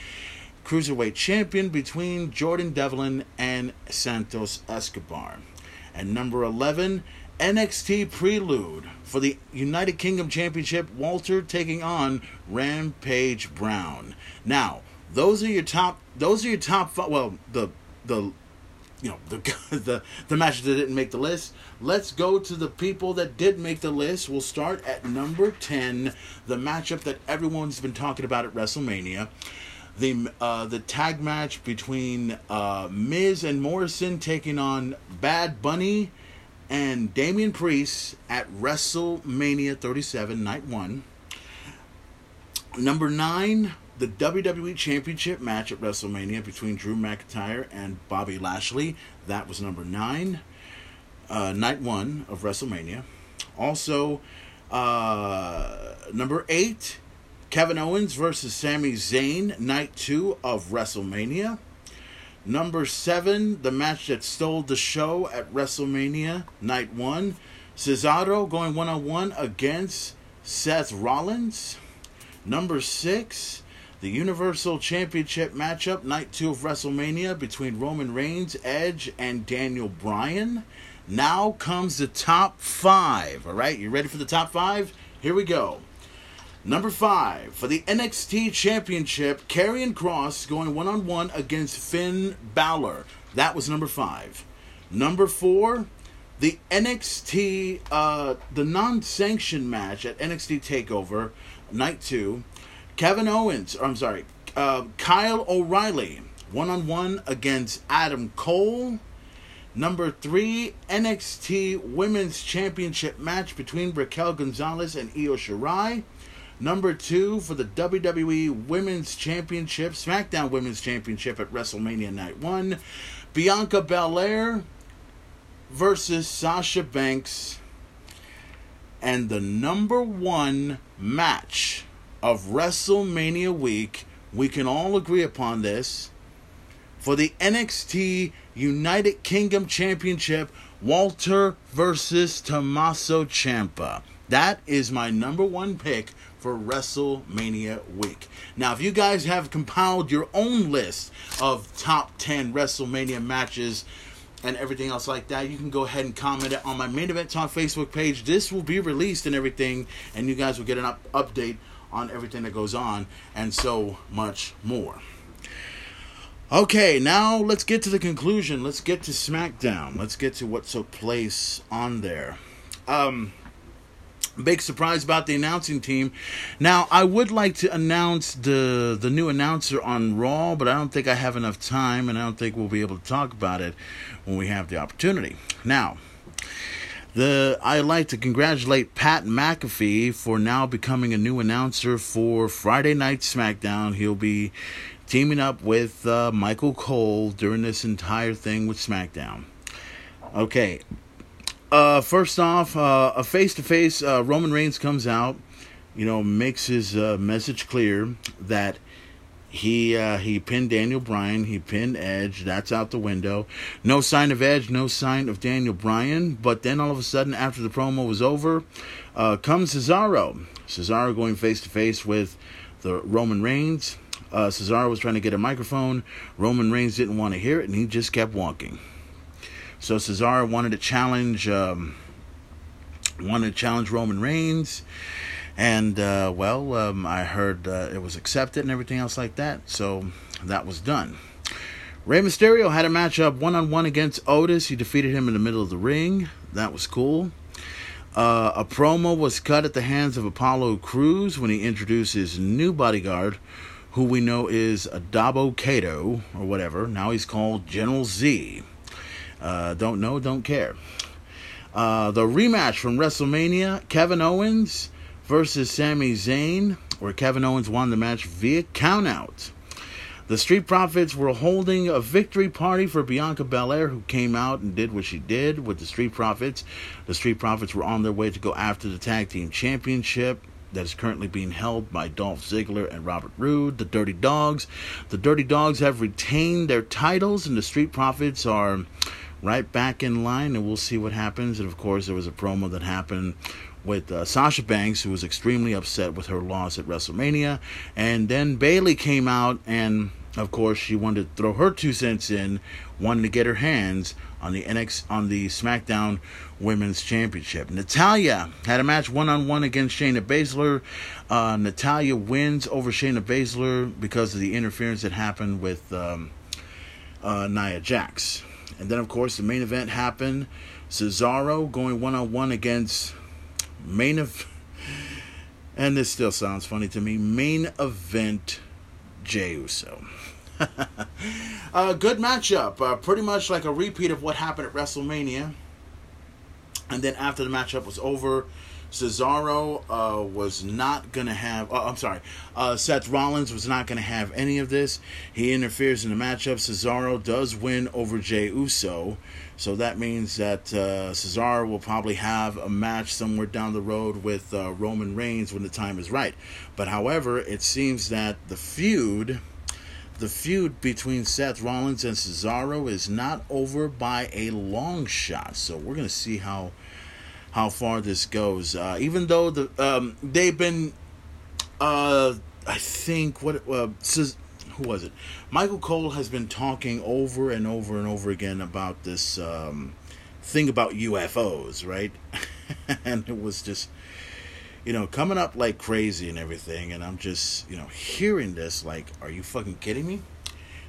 Cruiserweight Champion between Jordan Devlin and Santos Escobar. And number 11, NXT Prelude for the United Kingdom Championship, Walter taking on Rampage Brown. Now, those are your top those are your top well, the the you know the the the matches that didn't make the list. Let's go to the people that did make the list. We'll start at number ten, the matchup that everyone's been talking about at WrestleMania. The uh, the tag match between uh, Miz and Morrison taking on Bad Bunny and Damian Priest at WrestleMania 37, Night One. Number nine, the WWE Championship match at WrestleMania between Drew McIntyre and Bobby Lashley. That was number nine, uh, night one of WrestleMania. Also, uh, number eight, Kevin Owens versus Sami Zayn, night two of WrestleMania. Number seven, the match that stole the show at WrestleMania, night one. Cesaro going one on one against Seth Rollins. Number six, the Universal Championship matchup, night two of WrestleMania between Roman Reigns, Edge, and Daniel Bryan. Now comes the top five. All right, you ready for the top five? Here we go. Number five for the NXT Championship, Karrion Kross going one on one against Finn Balor. That was number five. Number four, the NXT, uh, the non-sanctioned match at NXT Takeover, Night Two. Kevin Owens, I'm sorry, uh, Kyle O'Reilly, one on one against Adam Cole. Number three, NXT Women's Championship match between Raquel Gonzalez and Io Shirai. Number two for the WWE Women's Championship, SmackDown Women's Championship at WrestleMania Night 1. Bianca Belair versus Sasha Banks. And the number one match of WrestleMania week, we can all agree upon this, for the NXT United Kingdom Championship, Walter versus Tommaso Ciampa. That is my number one pick for WrestleMania week. Now, if you guys have compiled your own list of top 10 WrestleMania matches and everything else like that, you can go ahead and comment it on my main event talk Facebook page. This will be released and everything, and you guys will get an up- update on everything that goes on and so much more. Okay, now let's get to the conclusion. Let's get to SmackDown. Let's get to what took place on there. Um, big surprise about the announcing team. Now, I would like to announce the the new announcer on Raw, but I don't think I have enough time, and I don't think we'll be able to talk about it when we have the opportunity. Now, the I'd like to congratulate Pat McAfee for now becoming a new announcer for Friday Night SmackDown. He'll be teaming up with uh, Michael Cole during this entire thing with SmackDown. Okay, uh, first off, uh, a face to face, Roman Reigns comes out, you know, makes his uh, message clear that he uh, he pinned Daniel Bryan, he pinned Edge. That's out the window. No sign of Edge, no sign of Daniel Bryan. But then all of a sudden, after the promo was over, uh, comes Cesaro. Cesaro going face to face with the Roman Reigns. Uh, Cesaro was trying to get a microphone. Roman Reigns didn't want to hear it, and he just kept walking. So Cesaro wanted to challenge, um, wanted to challenge Roman Reigns, and uh, well, um, I heard uh, it was accepted and everything else like that. So that was done. Rey Mysterio had a matchup one on one against Otis. He defeated him in the middle of the ring. That was cool. Uh, a promo was cut at the hands of Apollo Crews when he introduced his new bodyguard, who we know is Adabo Kato or whatever. Now he's called General Z. Uh, don't know, don't care. Uh, the rematch from WrestleMania Kevin Owens versus Sami Zayn, where Kevin Owens won the match via countout. The Street Profits were holding a victory party for Bianca Belair, who came out and did what she did with the Street Profits. The Street Profits were on their way to go after the Tag Team Championship that is currently being held by Dolph Ziggler and Robert Roode, the Dirty Dogs. The Dirty Dogs have retained their titles, and the Street Profits are right back in line, and we'll see what happens. And of course, there was a promo that happened with uh, Sasha Banks, who was extremely upset with her loss at WrestleMania. And then Bayley came out, and of course, she wanted to throw her two cents in, wanted to get her hands on the NX on the SmackDown Women's Championship. Natalya had a match one on one against Shayna Baszler. Uh, Natalya wins over Shayna Baszler because of the interference that happened with um, uh, Nia Jax. And then, of course, the main event happened. Cesaro going one on one against main of, and this still sounds funny to me. Main event Jey Uso. a good matchup, uh, pretty much like a repeat of what happened at WrestleMania. And then after the matchup was over, Cesaro uh, was not going to have, uh, I'm sorry, uh, Seth Rollins was not going to have any of this. He interferes in the matchup. Cesaro does win over Jey Uso. So that means that uh, Cesaro will probably have a match somewhere down the road with uh, Roman Reigns when the time is right. But however, it seems that the feud. The feud between Seth Rollins and Cesaro is not over by a long shot. So we're going to see how how far this goes. Uh, even though the um, they've been uh, I think what uh, who was it? Michael Cole has been talking over and over and over again about this um, thing about UFOs, right? and it was just you know coming up like crazy and everything, and I'm just you know hearing this like, are you fucking kidding me?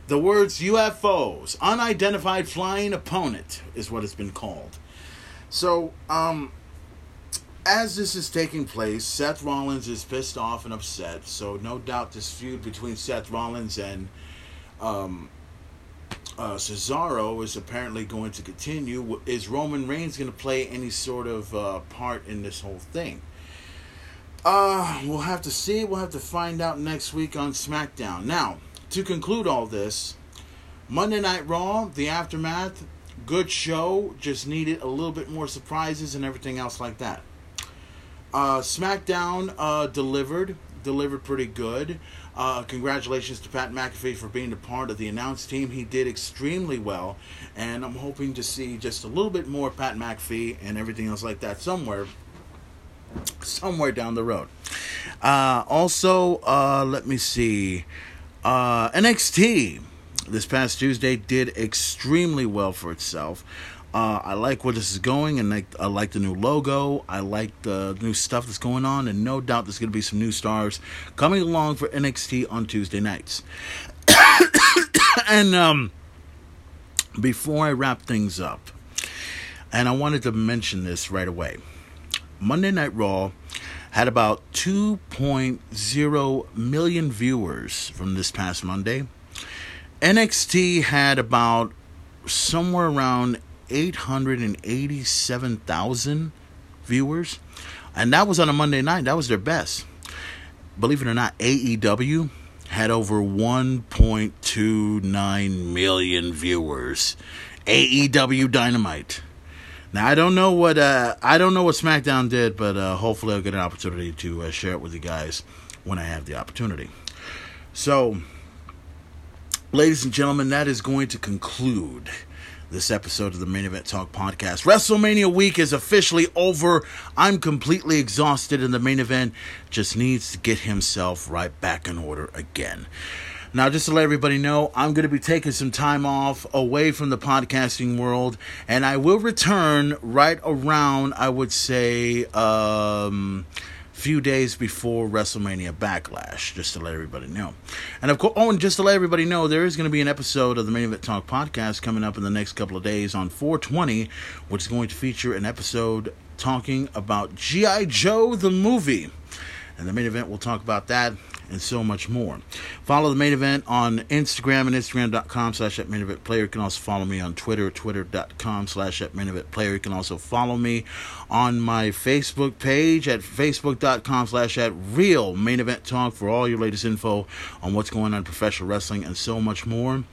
The words UFOs, unidentified flying opponent, is what it's been called. So, um, as this is taking place, Seth Rollins is pissed off and upset. So, no doubt this feud between Seth Rollins and um, uh, Cesaro is apparently going to continue. Is Roman Reigns going to play any sort of uh, part in this whole thing? Uh, we'll have to see. We'll have to find out next week on SmackDown. Now, to conclude all this, Monday Night Raw, the aftermath, good show, just needed a little bit more surprises and everything else like that. Uh, SmackDown uh, delivered, delivered pretty good. Uh, congratulations to Pat McAfee for being a part of the announced team. He did extremely well, and I'm hoping to see just a little bit more Pat McAfee and everything else like that somewhere, somewhere down the road. Uh, also, uh, let me see. Uh, NXT this past Tuesday did extremely well for itself. Uh, I like where this is going, and I, I like the new logo. I like the new stuff that's going on, and no doubt there's going to be some new stars coming along for NXT on Tuesday nights. and um, before I wrap things up, and I wanted to mention this right away Monday Night Raw had about 2.0 million viewers from this past Monday. NXT had about somewhere around 887,000 viewers. And that was on a Monday night. That was their best. Believe it or not, AEW had over 1.29 million viewers. AEW Dynamite. Now I don't know what uh, I don't know what SmackDown did, but uh, hopefully I'll get an opportunity to uh, share it with you guys when I have the opportunity. So, ladies and gentlemen, that is going to conclude this episode of the Main Event Talk podcast. WrestleMania week is officially over. I'm completely exhausted, and the main event just needs to get himself right back in order again. Now, just to let everybody know, I'm going to be taking some time off away from the podcasting world, and I will return right around, I would say, um, few days before WrestleMania Backlash, just to let everybody know. And of course, oh, and just to let everybody know, there is going to be an episode of the Main Event Talk podcast coming up in the next couple of days on 420, which is going to feature an episode talking about G.I. Joe the movie. And the main event, we'll talk about that and so much more. Follow the main event on Instagram and Instagram.com slash at main event player. You can also follow me on Twitter, twitter.com slash at main event player. You can also follow me on my Facebook page at facebook.com slash at real main event talk for all your latest info on what's going on in professional wrestling and so much more.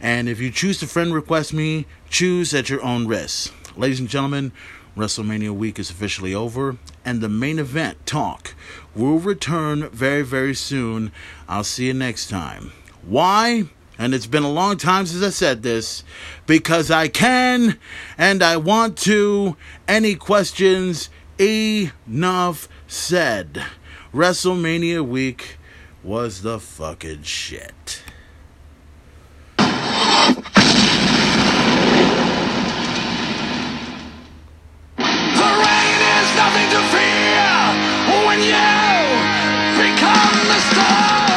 And if you choose to friend request me, choose at your own risk. Ladies and gentlemen, WrestleMania week is officially over, and the main event talk will return very, very soon. I'll see you next time. Why? And it's been a long time since I said this because I can and I want to. Any questions? Enough said. WrestleMania week was the fucking shit. To fear when you become the storm.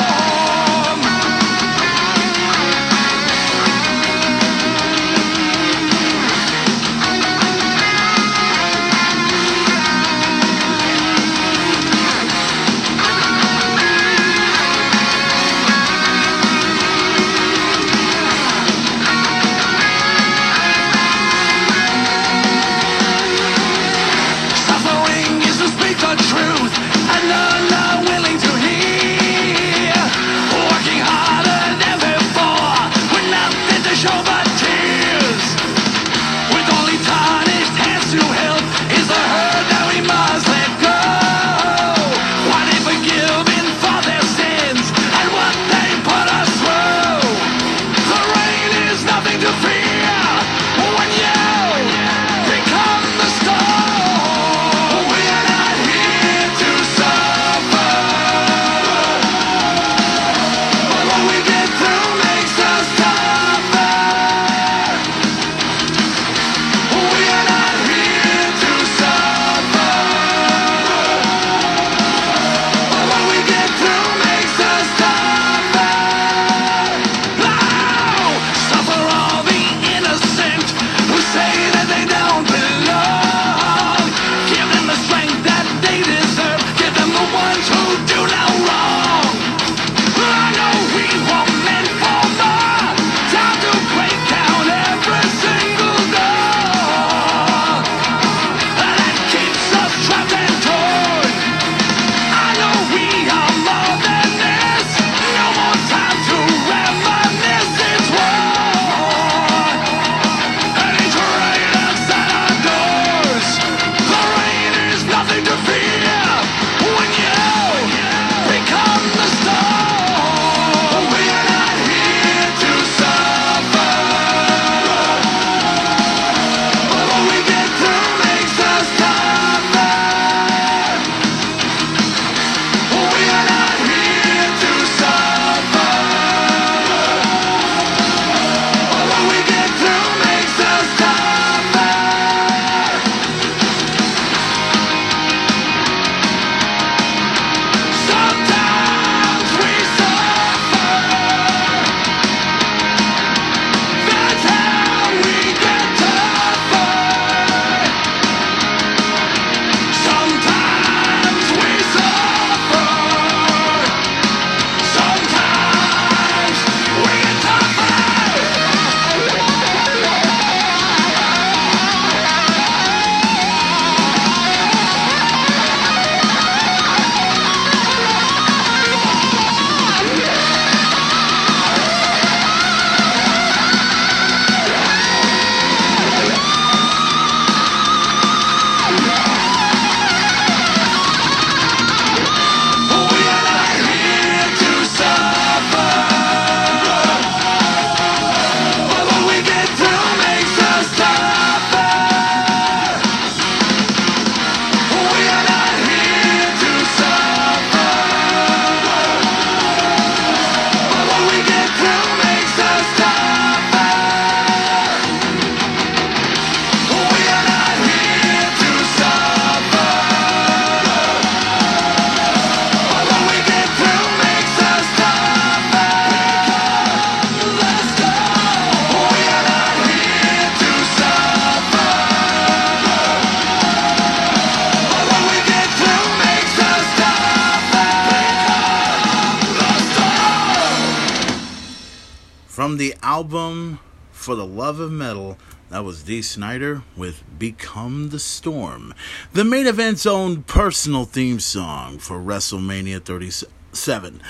Was with Become the Storm. The main event's own personal theme song for WrestleMania 37.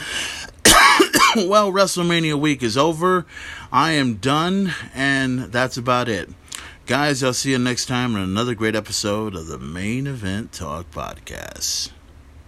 well, WrestleMania week is over. I am done, and that's about it. Guys, I'll see you next time on another great episode of the Main Event Talk Podcast.